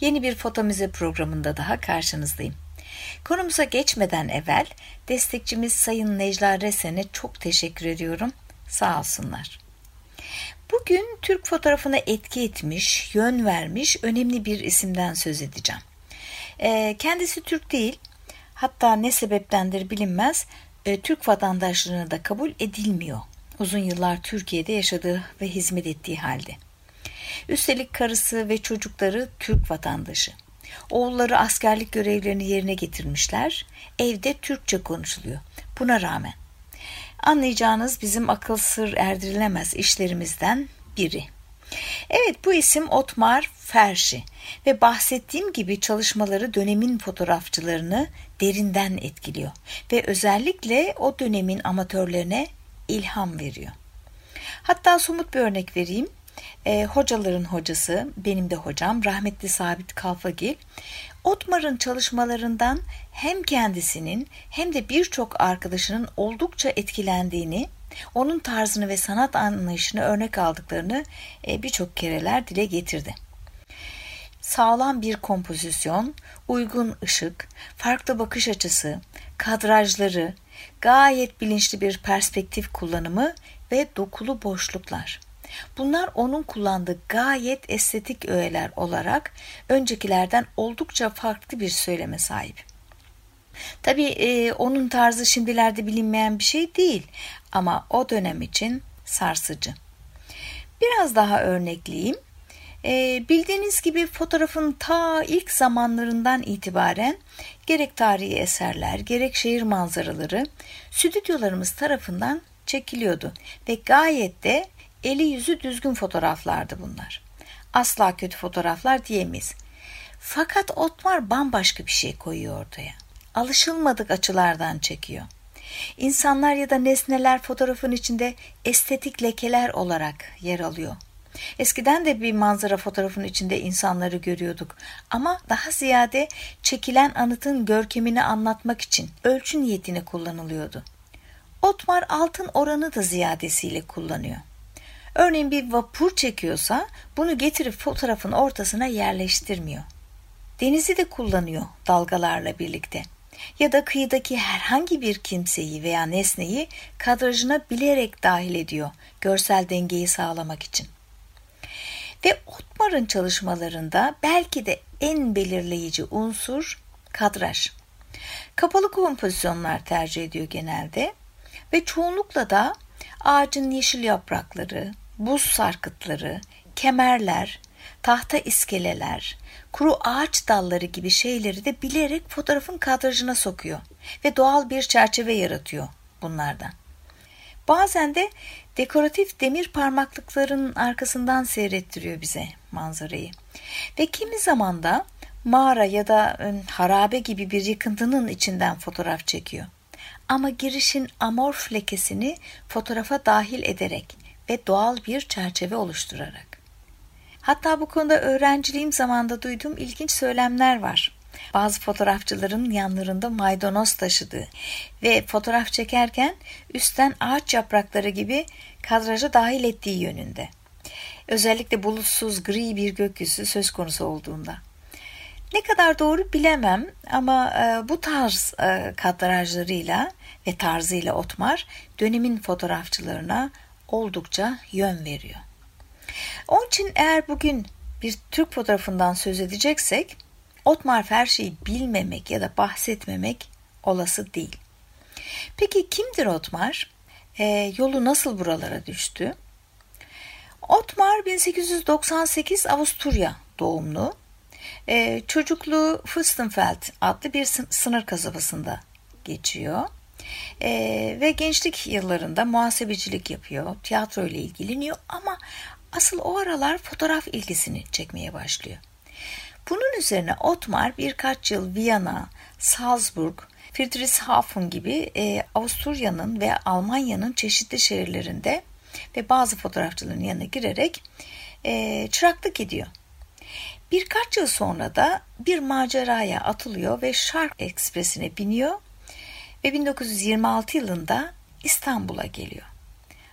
Yeni bir foto müze programında daha karşınızdayım. Konumuza geçmeden evvel destekçimiz Sayın Necla Resen'e çok teşekkür ediyorum. Sağ olsunlar. Bugün Türk fotoğrafına etki etmiş, yön vermiş önemli bir isimden söz edeceğim. Ee, kendisi Türk değil, hatta ne sebeptendir bilinmez, e, Türk vatandaşlığına da kabul edilmiyor. Uzun yıllar Türkiye'de yaşadığı ve hizmet ettiği halde. Üstelik karısı ve çocukları Türk vatandaşı. Oğulları askerlik görevlerini yerine getirmişler. Evde Türkçe konuşuluyor. Buna rağmen. Anlayacağınız bizim akıl sır erdirilemez işlerimizden biri. Evet bu isim Otmar Ferşi ve bahsettiğim gibi çalışmaları dönemin fotoğrafçılarını derinden etkiliyor ve özellikle o dönemin amatörlerine ilham veriyor. Hatta somut bir örnek vereyim. E, hocaların hocası, benim de hocam rahmetli Sabit Kalfagil, Otmar'ın çalışmalarından hem kendisinin hem de birçok arkadaşının oldukça etkilendiğini, onun tarzını ve sanat anlayışını örnek aldıklarını e, birçok kereler dile getirdi. Sağlam bir kompozisyon, uygun ışık, farklı bakış açısı, kadrajları, gayet bilinçli bir perspektif kullanımı ve dokulu boşluklar. Bunlar onun kullandığı gayet estetik öğeler olarak öncekilerden oldukça farklı bir söyleme sahip. Tabii e, onun tarzı şimdilerde bilinmeyen bir şey değil ama o dönem için sarsıcı. Biraz daha örnekleyeyim. E, bildiğiniz gibi fotoğrafın ta ilk zamanlarından itibaren gerek tarihi eserler gerek şehir manzaraları stüdyolarımız tarafından çekiliyordu ve gayet de eli yüzü düzgün fotoğraflardı bunlar. Asla kötü fotoğraflar diyemeyiz. Fakat Otmar bambaşka bir şey koyuyor ortaya. Alışılmadık açılardan çekiyor. İnsanlar ya da nesneler fotoğrafın içinde estetik lekeler olarak yer alıyor. Eskiden de bir manzara fotoğrafın içinde insanları görüyorduk ama daha ziyade çekilen anıtın görkemini anlatmak için ölçü niyetine kullanılıyordu. Otmar altın oranı da ziyadesiyle kullanıyor. Örneğin bir vapur çekiyorsa bunu getirip fotoğrafın ortasına yerleştirmiyor. Denizi de kullanıyor dalgalarla birlikte. Ya da kıyıdaki herhangi bir kimseyi veya nesneyi kadrajına bilerek dahil ediyor görsel dengeyi sağlamak için. Ve Otmar'ın çalışmalarında belki de en belirleyici unsur kadraj. Kapalı kompozisyonlar tercih ediyor genelde ve çoğunlukla da ağacın yeşil yaprakları, buz sarkıtları, kemerler, tahta iskeleler, kuru ağaç dalları gibi şeyleri de bilerek fotoğrafın kadrajına sokuyor ve doğal bir çerçeve yaratıyor bunlardan. Bazen de dekoratif demir parmaklıkların arkasından seyrettiriyor bize manzarayı. Ve kimi zaman da mağara ya da ıı, harabe gibi bir yıkıntının içinden fotoğraf çekiyor. Ama girişin amorf lekesini fotoğrafa dahil ederek ve doğal bir çerçeve oluşturarak. Hatta bu konuda öğrenciliğim zamanında duyduğum ilginç söylemler var. Bazı fotoğrafçıların yanlarında maydanoz taşıdığı ve fotoğraf çekerken üstten ağaç yaprakları gibi kadraja dahil ettiği yönünde. Özellikle bulutsuz gri bir gökyüzü söz konusu olduğunda. Ne kadar doğru bilemem ama e, bu tarz e, kadrajlarıyla ve tarzıyla Otmar dönemin fotoğrafçılarına oldukça yön veriyor. Onun için eğer bugün bir Türk fotoğrafından söz edeceksek Otmar Ferşi'yi bilmemek ya da bahsetmemek olası değil. Peki kimdir Otmar? E, yolu nasıl buralara düştü? Otmar 1898 Avusturya doğumlu. E, çocukluğu Fürstenfeld adlı bir sınır kasabasında geçiyor. E, ve gençlik yıllarında muhasebecilik yapıyor, tiyatro ile ilgileniyor ama asıl o aralar fotoğraf ilgisini çekmeye başlıyor. Bunun üzerine Otmar birkaç yıl Viyana, Salzburg, Friedrichshafen gibi e, Avusturya'nın ve Almanya'nın çeşitli şehirlerinde ve bazı fotoğrafçıların yanına girerek e, çıraklık ediyor. Birkaç yıl sonra da bir maceraya atılıyor ve Şark Ekspresi'ne biniyor ve 1926 yılında İstanbul'a geliyor.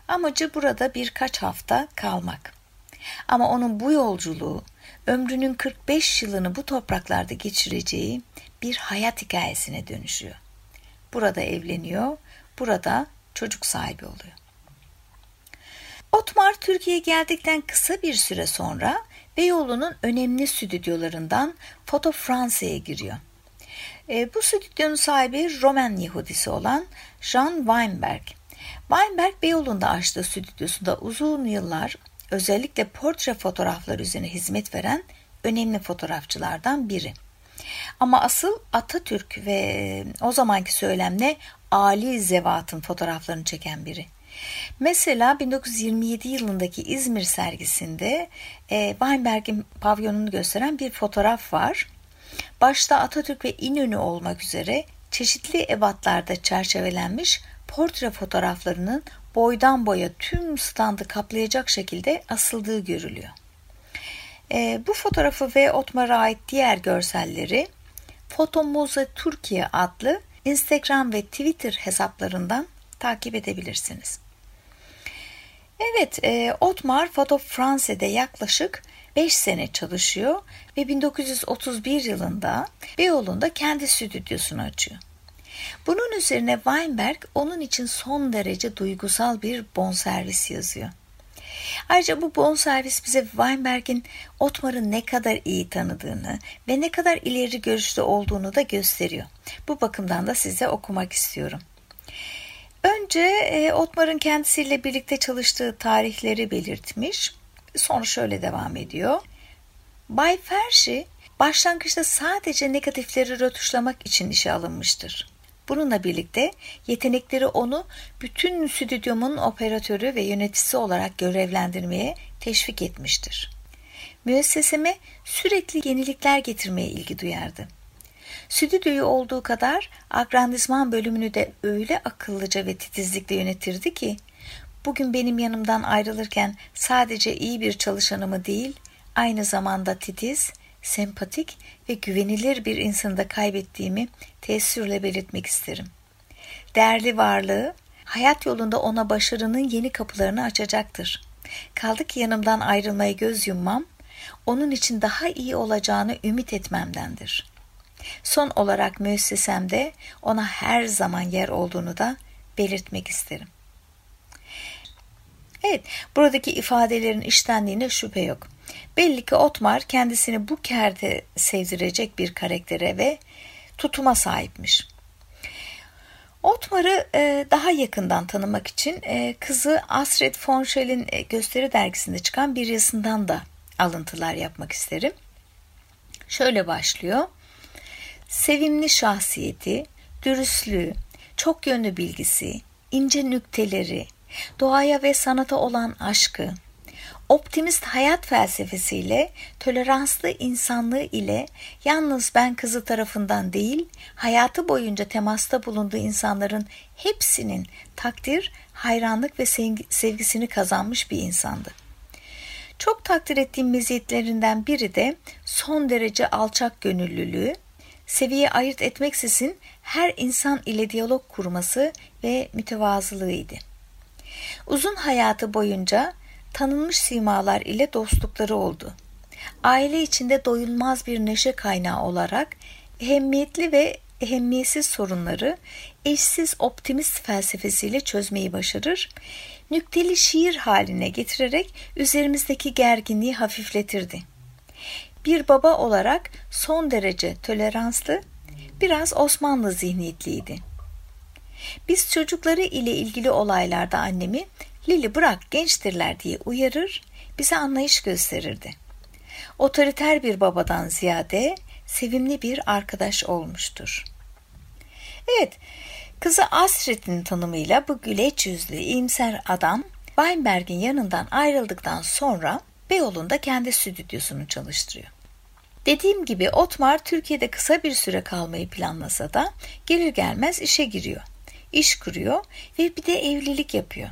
Amacı burada birkaç hafta kalmak. Ama onun bu yolculuğu ömrünün 45 yılını bu topraklarda geçireceği bir hayat hikayesine dönüşüyor. Burada evleniyor, burada çocuk sahibi oluyor. Otmar Türkiye'ye geldikten kısa bir süre sonra Beyoğlu'nun önemli stüdyolarından Foto Fransa'ya giriyor. E, bu stüdyonun sahibi Roman Yahudisi olan Jean Weinberg. Weinberg Beyoğlu'nda açtığı stüdyosunda uzun yıllar özellikle portre fotoğraflar üzerine hizmet veren önemli fotoğrafçılardan biri. Ama asıl Atatürk ve o zamanki söylemle Ali Zevat'ın fotoğraflarını çeken biri. Mesela 1927 yılındaki İzmir sergisinde e, Weinberg'in pavyonunu gösteren bir fotoğraf var. Başta Atatürk ve İnönü olmak üzere çeşitli ebatlarda çerçevelenmiş portre fotoğraflarının boydan boya tüm standı kaplayacak şekilde asıldığı görülüyor. E, bu fotoğrafı ve Otmar'a ait diğer görselleri Fotomoza Türkiye adlı Instagram ve Twitter hesaplarından takip edebilirsiniz. Evet, e, Otmar Foto Fransa'da yaklaşık 5 sene çalışıyor ve 1931 yılında Beyoğlu'nda kendi stüdyosunu açıyor. Bunun üzerine Weinberg onun için son derece duygusal bir bonservis yazıyor. Ayrıca bu bonservis bize Weinberg'in Otmar'ı ne kadar iyi tanıdığını ve ne kadar ileri görüşlü olduğunu da gösteriyor. Bu bakımdan da size okumak istiyorum. Önce e, Otmar'ın kendisiyle birlikte çalıştığı tarihleri belirtmiş. Sonra şöyle devam ediyor. Bay Ferşi başlangıçta sadece negatifleri rötuşlamak için işe alınmıştır. Bununla birlikte yetenekleri onu bütün stüdyomun operatörü ve yöneticisi olarak görevlendirmeye teşvik etmiştir. Müesseseme sürekli yenilikler getirmeye ilgi duyardı. Stüdyoyu olduğu kadar agrandizman bölümünü de öyle akıllıca ve titizlikle yönetirdi ki bugün benim yanımdan ayrılırken sadece iyi bir çalışanımı değil, aynı zamanda titiz, sempatik ve güvenilir bir insanı da kaybettiğimi tesirle belirtmek isterim. Değerli varlığı, hayat yolunda ona başarının yeni kapılarını açacaktır. Kaldı ki yanımdan ayrılmaya göz yummam, onun için daha iyi olacağını ümit etmemdendir. Son olarak müessesemde ona her zaman yer olduğunu da belirtmek isterim. Evet, buradaki ifadelerin işlendiğine şüphe yok. Belli ki Otmar kendisini bu kerde sevdirecek bir karaktere ve tutuma sahipmiş. Otmar'ı e, daha yakından tanımak için e, kızı Astrid von Schell'in e, gösteri dergisinde çıkan bir yazısından da alıntılar yapmak isterim. Şöyle başlıyor. Sevimli şahsiyeti, dürüstlüğü, çok yönlü bilgisi, ince nükteleri, doğaya ve sanata olan aşkı, optimist hayat felsefesiyle, toleranslı insanlığı ile yalnız ben kızı tarafından değil, hayatı boyunca temasta bulunduğu insanların hepsinin takdir, hayranlık ve sevgisini kazanmış bir insandı. Çok takdir ettiğim meziyetlerinden biri de son derece alçak gönüllülüğü, seviye ayırt etmeksizin her insan ile diyalog kurması ve mütevazılığıydı. Uzun hayatı boyunca tanınmış simalar ile dostlukları oldu. Aile içinde doyulmaz bir neşe kaynağı olarak ehemmiyetli ve ehemmiyetsiz sorunları eşsiz optimist felsefesiyle çözmeyi başarır, nükteli şiir haline getirerek üzerimizdeki gerginliği hafifletirdi. Bir baba olarak son derece toleranslı, biraz Osmanlı zihniyetliydi. Biz çocukları ile ilgili olaylarda annemi Lili bırak gençtirler diye uyarır, bize anlayış gösterirdi. Otoriter bir babadan ziyade sevimli bir arkadaş olmuştur. Evet, kızı Astrid'in tanımıyla bu güleç yüzlü, iyimser adam Weinberg'in yanından ayrıldıktan sonra Beyoğlu'nda kendi stüdyosunu çalıştırıyor. Dediğim gibi Otmar Türkiye'de kısa bir süre kalmayı planlasa da gelir gelmez işe giriyor. İş kuruyor ve bir de evlilik yapıyor.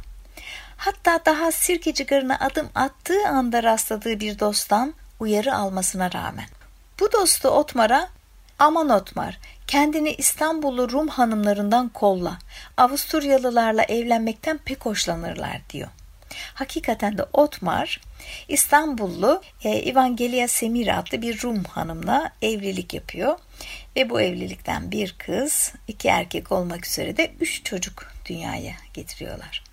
Hatta daha sirke cigarına adım attığı anda rastladığı bir dosttan uyarı almasına rağmen. Bu dostu Otmar'a aman Otmar kendini İstanbullu Rum hanımlarından kolla. Avusturyalılarla evlenmekten pek hoşlanırlar diyor. Hakikaten de Otmar İstanbullu e, Evangelia Semira adlı bir Rum hanımla evlilik yapıyor. Ve bu evlilikten bir kız, iki erkek olmak üzere de üç çocuk dünyaya getiriyorlar.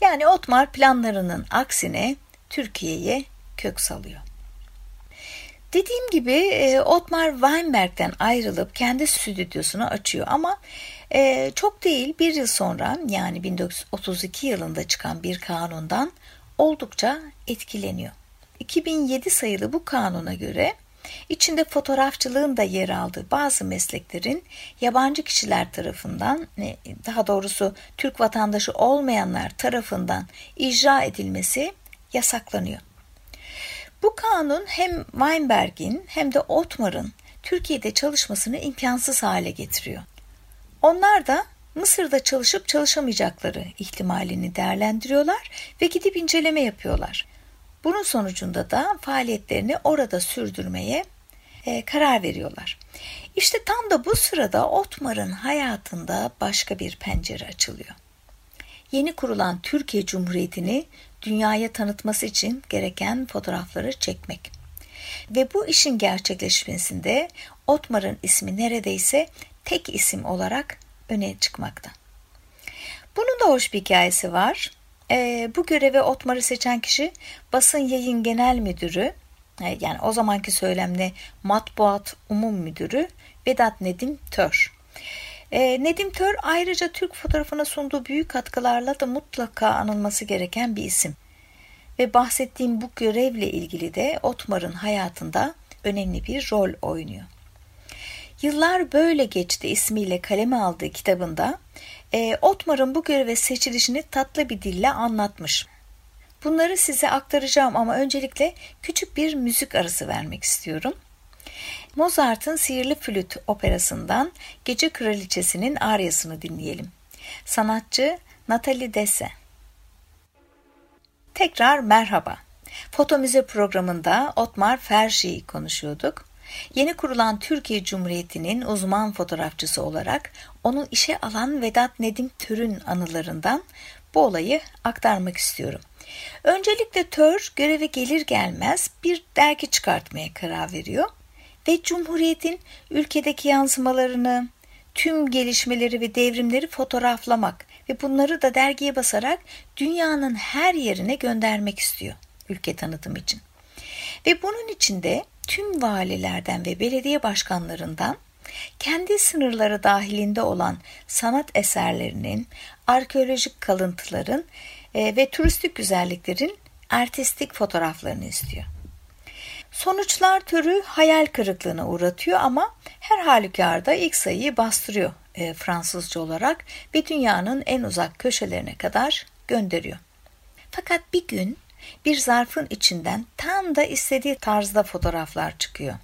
Yani Otmar planlarının aksine Türkiye'ye kök salıyor. Dediğim gibi e, Otmar Weinberg'den ayrılıp kendi stüdyosunu açıyor ama e, çok değil bir yıl sonra yani 1932 yılında çıkan bir kanundan oldukça etkileniyor. 2007 sayılı bu kanuna göre içinde fotoğrafçılığın da yer aldığı bazı mesleklerin yabancı kişiler tarafından daha doğrusu Türk vatandaşı olmayanlar tarafından icra edilmesi yasaklanıyor. Bu kanun hem Weinberg'in hem de Otmar'ın Türkiye'de çalışmasını imkansız hale getiriyor. Onlar da Mısır'da çalışıp çalışamayacakları ihtimalini değerlendiriyorlar ve gidip inceleme yapıyorlar. Bunun sonucunda da faaliyetlerini orada sürdürmeye e, karar veriyorlar. İşte tam da bu sırada Otmar'ın hayatında başka bir pencere açılıyor. Yeni kurulan Türkiye Cumhuriyeti'ni dünyaya tanıtması için gereken fotoğrafları çekmek. Ve bu işin gerçekleşmesinde Otmar'ın ismi neredeyse tek isim olarak öne çıkmakta. Bunun da hoş bir hikayesi var. E, bu göreve Otmar'ı seçen kişi basın yayın genel müdürü e, yani o zamanki söylemle matbuat umum müdürü Vedat Nedim Tör. E, Nedim Tör ayrıca Türk fotoğrafına sunduğu büyük katkılarla da mutlaka anılması gereken bir isim. Ve bahsettiğim bu görevle ilgili de Otmar'ın hayatında önemli bir rol oynuyor. Yıllar Böyle Geçti ismiyle kaleme aldığı kitabında e, Otmar'ın bu göreve seçilişini tatlı bir dille anlatmış. Bunları size aktaracağım ama öncelikle küçük bir müzik arası vermek istiyorum. Mozart'ın Sihirli Flüt operasından Gece Kraliçesi'nin aryasını dinleyelim. Sanatçı Natalie Desse. Tekrar merhaba. Foto Müze programında Otmar Ferşi'yi konuşuyorduk. Yeni kurulan Türkiye Cumhuriyeti'nin uzman fotoğrafçısı olarak onu işe alan Vedat Nedim Tör'ün anılarından bu olayı aktarmak istiyorum. Öncelikle Tör göreve gelir gelmez bir dergi çıkartmaya karar veriyor ve Cumhuriyet'in ülkedeki yansımalarını, tüm gelişmeleri ve devrimleri fotoğraflamak ve bunları da dergiye basarak dünyanın her yerine göndermek istiyor ülke tanıtım için. Ve bunun için de tüm valilerden ve belediye başkanlarından kendi sınırları dahilinde olan sanat eserlerinin, arkeolojik kalıntıların e, ve turistik güzelliklerin artistik fotoğraflarını istiyor. Sonuçlar türü hayal kırıklığına uğratıyor ama her halükarda ilk sayıyı bastırıyor e, Fransızca olarak ve dünyanın en uzak köşelerine kadar gönderiyor. Fakat bir gün bir zarfın içinden tam da istediği tarzda fotoğraflar çıkıyor.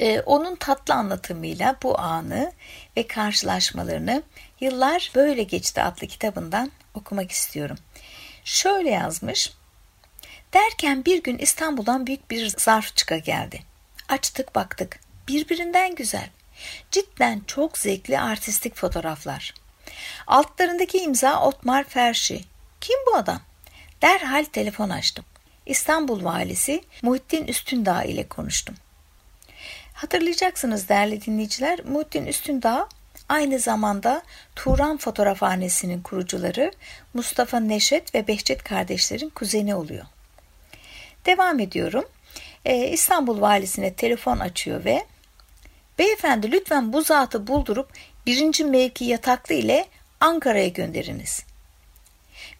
Ee, onun tatlı anlatımıyla bu anı ve karşılaşmalarını Yıllar Böyle Geçti adlı kitabından okumak istiyorum. Şöyle yazmış. Derken bir gün İstanbul'dan büyük bir zarf çıka geldi. Açtık baktık. Birbirinden güzel. Cidden çok zevkli artistik fotoğraflar. Altlarındaki imza Otmar Ferşi. Kim bu adam? Derhal telefon açtım. İstanbul Valisi Muhittin Üstündağ ile konuştum. Hatırlayacaksınız değerli dinleyiciler, Muhittin Üstündağ aynı zamanda Turan Fotoğrafhanesi'nin kurucuları Mustafa Neşet ve Behçet kardeşlerin kuzeni oluyor. Devam ediyorum. Ee, İstanbul Valisi'ne telefon açıyor ve Beyefendi lütfen bu zatı buldurup birinci mevki yataklı ile Ankara'ya gönderiniz.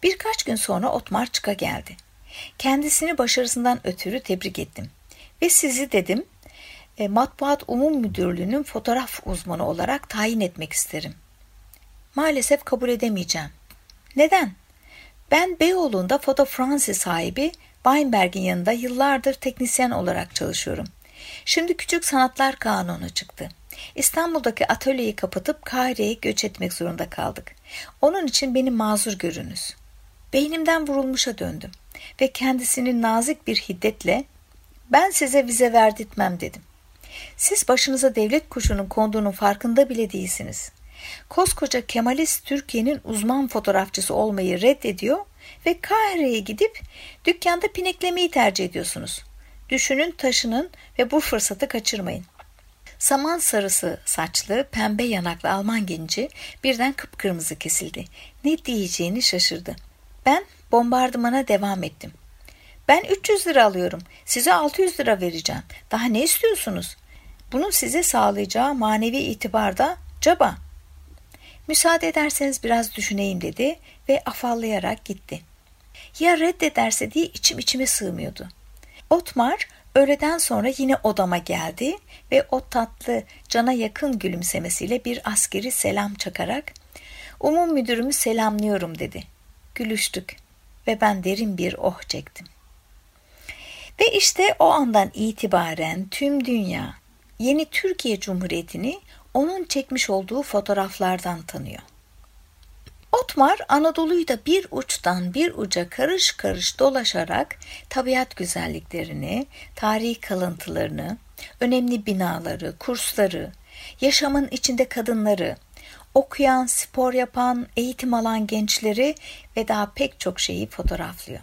Birkaç gün sonra Otmar çıka geldi. Kendisini başarısından ötürü tebrik ettim. Ve sizi dedim e, Matbuat Umum Müdürlüğü'nün fotoğraf uzmanı olarak tayin etmek isterim. Maalesef kabul edemeyeceğim. Neden? Ben Beyoğlu'nda Foto France sahibi Weinberg'in yanında yıllardır teknisyen olarak çalışıyorum. Şimdi Küçük Sanatlar Kanunu çıktı. İstanbul'daki atölyeyi kapatıp Kahire'ye göç etmek zorunda kaldık. Onun için beni mazur görünüz. Beynimden vurulmuşa döndüm ve kendisini nazik bir hiddetle ben size vize verdirtmem dedim. Siz başınıza devlet kuşunun konduğunun farkında bile değilsiniz. Koskoca Kemalist Türkiye'nin uzman fotoğrafçısı olmayı reddediyor ve Kahire'ye gidip dükkanda pineklemeyi tercih ediyorsunuz. Düşünün, taşının ve bu fırsatı kaçırmayın. Saman sarısı saçlı, pembe yanaklı Alman genci birden kıpkırmızı kesildi. Ne diyeceğini şaşırdı. Ben bombardımana devam ettim. Ben 300 lira alıyorum. Size 600 lira vereceğim. Daha ne istiyorsunuz? Bunun size sağlayacağı manevi itibarda caba. Müsaade ederseniz biraz düşüneyim dedi ve afallayarak gitti. Ya reddederse diye içim içime sığmıyordu. Otmar öğleden sonra yine odama geldi ve o tatlı, cana yakın gülümsemesiyle bir askeri selam çakarak ''Umum müdürümü selamlıyorum.'' dedi. Gülüştük ve ben derin bir oh çektim. Ve işte o andan itibaren tüm dünya yeni Türkiye Cumhuriyeti'ni onun çekmiş olduğu fotoğraflardan tanıyor. Otmar Anadolu'yu da bir uçtan bir uca karış karış dolaşarak tabiat güzelliklerini, tarihi kalıntılarını, önemli binaları, kursları, yaşamın içinde kadınları, okuyan, spor yapan, eğitim alan gençleri ve daha pek çok şeyi fotoğraflıyor.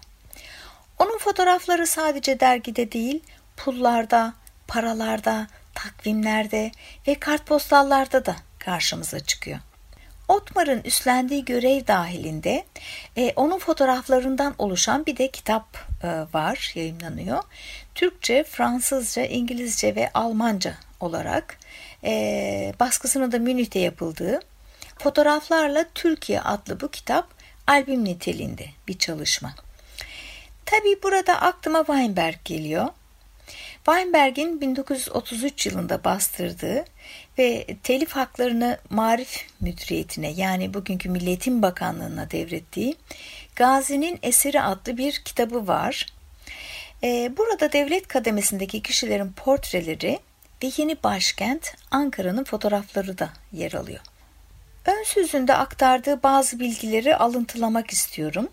Onun fotoğrafları sadece dergide değil, pullarda, paralarda, takvimlerde ve kartpostallarda da karşımıza çıkıyor. Otmar'ın üstlendiği görev dahilinde e, onun fotoğraflarından oluşan bir de kitap e, var, yayınlanıyor. Türkçe, Fransızca, İngilizce ve Almanca olarak e, baskısının da Münih'te yapıldığı Fotoğraflarla Türkiye adlı bu kitap albüm niteliğinde bir çalışma. Tabi burada aklıma Weinberg geliyor. Weinberg'in 1933 yılında bastırdığı ve telif haklarını Marif Müdüriyeti'ne yani bugünkü Milletin Bakanlığı'na devrettiği Gazi'nin Eseri adlı bir kitabı var. Ee, burada devlet kademesindeki kişilerin portreleri ve yeni başkent Ankara'nın fotoğrafları da yer alıyor. Ön sözünde aktardığı bazı bilgileri alıntılamak istiyorum.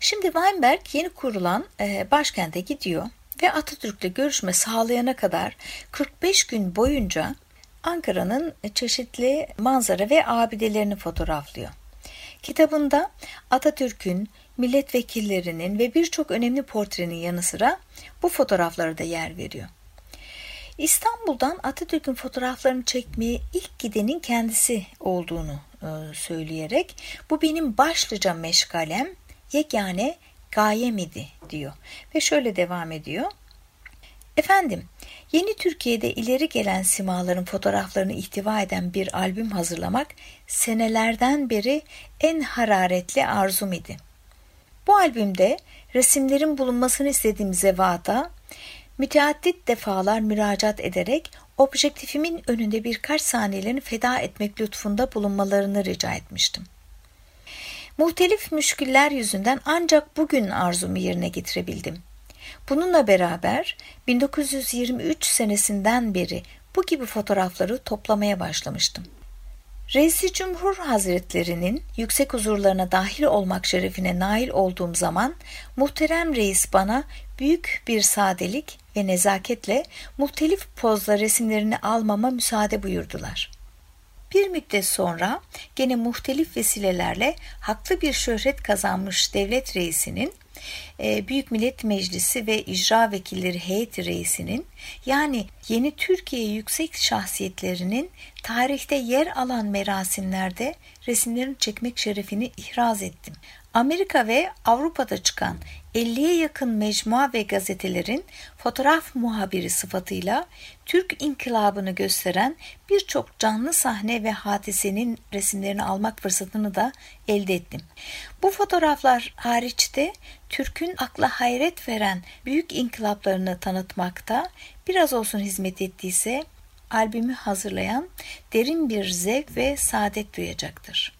Şimdi Weinberg yeni kurulan e, başkente gidiyor ve Atatürk'le görüşme sağlayana kadar 45 gün boyunca Ankara'nın çeşitli manzara ve abidelerini fotoğraflıyor. Kitabında Atatürk'ün, milletvekillerinin ve birçok önemli portrenin yanı sıra bu fotoğraflara da yer veriyor. İstanbul'dan Atatürk'ün fotoğraflarını çekmeye ilk gidenin kendisi olduğunu e, söyleyerek bu benim başlıca meşgalem yegane gayem idi diyor. Ve şöyle devam ediyor. Efendim, yeni Türkiye'de ileri gelen simaların fotoğraflarını ihtiva eden bir albüm hazırlamak senelerden beri en hararetli arzum idi. Bu albümde resimlerin bulunmasını istediğim zevata müteaddit defalar müracaat ederek objektifimin önünde birkaç saniyelerini feda etmek lütfunda bulunmalarını rica etmiştim. Muhtelif müşküller yüzünden ancak bugün arzumu yerine getirebildim. Bununla beraber 1923 senesinden beri bu gibi fotoğrafları toplamaya başlamıştım. Reisi Cumhur Hazretlerinin yüksek huzurlarına dahil olmak şerefine nail olduğum zaman muhterem reis bana büyük bir sadelik ve nezaketle muhtelif pozla resimlerini almama müsaade buyurdular. Bir müddet sonra gene muhtelif vesilelerle haklı bir şöhret kazanmış devlet reisinin Büyük Millet Meclisi ve icra vekilleri heyeti reisinin yani yeni Türkiye yüksek şahsiyetlerinin tarihte yer alan merasimlerde resimlerini çekmek şerefini ihraz ettim. Amerika ve Avrupa'da çıkan 50'ye yakın mecmua ve gazetelerin fotoğraf muhabiri sıfatıyla Türk inkılabını gösteren birçok canlı sahne ve hadisenin resimlerini almak fırsatını da elde ettim. Bu fotoğraflar hariçte Türk'ün akla hayret veren büyük inkılaplarını tanıtmakta biraz olsun hizmet ettiyse albümü hazırlayan derin bir zevk ve saadet duyacaktır.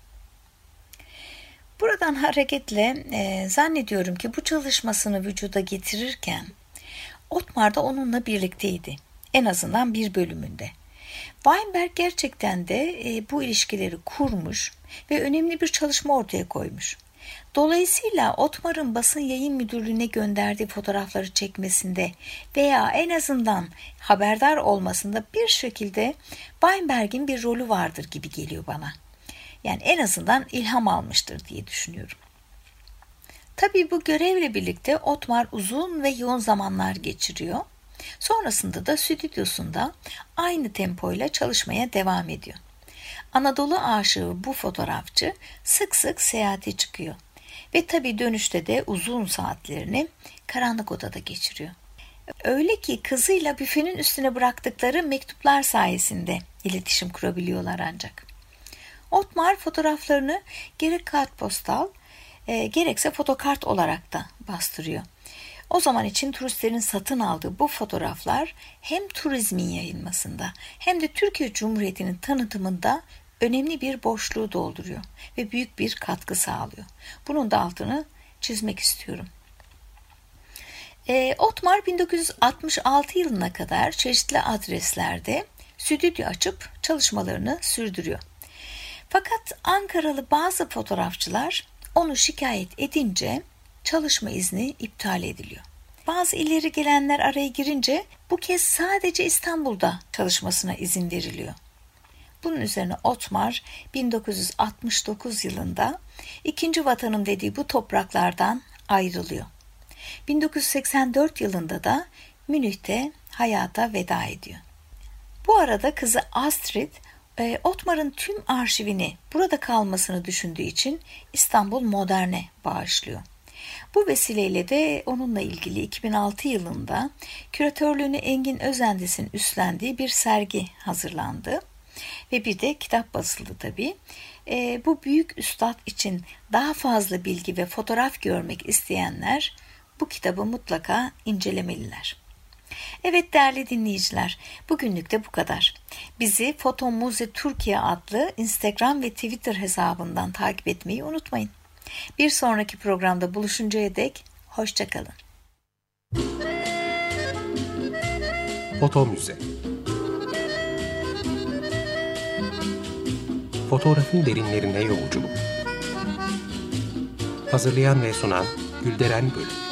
Buradan hareketle e, zannediyorum ki bu çalışmasını vücuda getirirken Otmar da onunla birlikteydi. En azından bir bölümünde. Weinberg gerçekten de e, bu ilişkileri kurmuş ve önemli bir çalışma ortaya koymuş. Dolayısıyla Otmar'ın basın yayın müdürlüğüne gönderdiği fotoğrafları çekmesinde veya en azından haberdar olmasında bir şekilde Weinberg'in bir rolü vardır gibi geliyor bana. Yani en azından ilham almıştır diye düşünüyorum. Tabii bu görevle birlikte Otmar uzun ve yoğun zamanlar geçiriyor. Sonrasında da stüdyosunda aynı tempoyla çalışmaya devam ediyor. Anadolu aşığı bu fotoğrafçı sık sık seyahate çıkıyor. Ve tabii dönüşte de uzun saatlerini karanlık odada geçiriyor. Öyle ki kızıyla büfenin üstüne bıraktıkları mektuplar sayesinde iletişim kurabiliyorlar ancak. Otmar fotoğraflarını gerek kartpostal e, gerekse fotokart olarak da bastırıyor. O zaman için turistlerin satın aldığı bu fotoğraflar hem turizmin yayılmasında hem de Türkiye Cumhuriyeti'nin tanıtımında önemli bir boşluğu dolduruyor ve büyük bir katkı sağlıyor. Bunun da altını çizmek istiyorum. E, Otmar 1966 yılına kadar çeşitli adreslerde stüdyo açıp çalışmalarını sürdürüyor. Fakat Ankaralı bazı fotoğrafçılar onu şikayet edince çalışma izni iptal ediliyor. Bazı ileri gelenler araya girince bu kez sadece İstanbul'da çalışmasına izin veriliyor. Bunun üzerine Otmar 1969 yılında ikinci vatanım dediği bu topraklardan ayrılıyor. 1984 yılında da Münih'te hayata veda ediyor. Bu arada kızı Astrid e, Otmar'ın tüm arşivini burada kalmasını düşündüğü için İstanbul Modern'e bağışlıyor. Bu vesileyle de onunla ilgili 2006 yılında küratörlüğünü Engin Özendis'in üstlendiği bir sergi hazırlandı. Ve bir de kitap basıldı tabii. E, bu büyük üstad için daha fazla bilgi ve fotoğraf görmek isteyenler bu kitabı mutlaka incelemeliler. Evet değerli dinleyiciler, bugünlük de bu kadar. Bizi Foto Muze Türkiye adlı Instagram ve Twitter hesabından takip etmeyi unutmayın. Bir sonraki programda buluşuncaya dek hoşçakalın. Foto Müze Fotoğrafın derinlerine yolculuk Hazırlayan ve sunan Gülderen Bölüm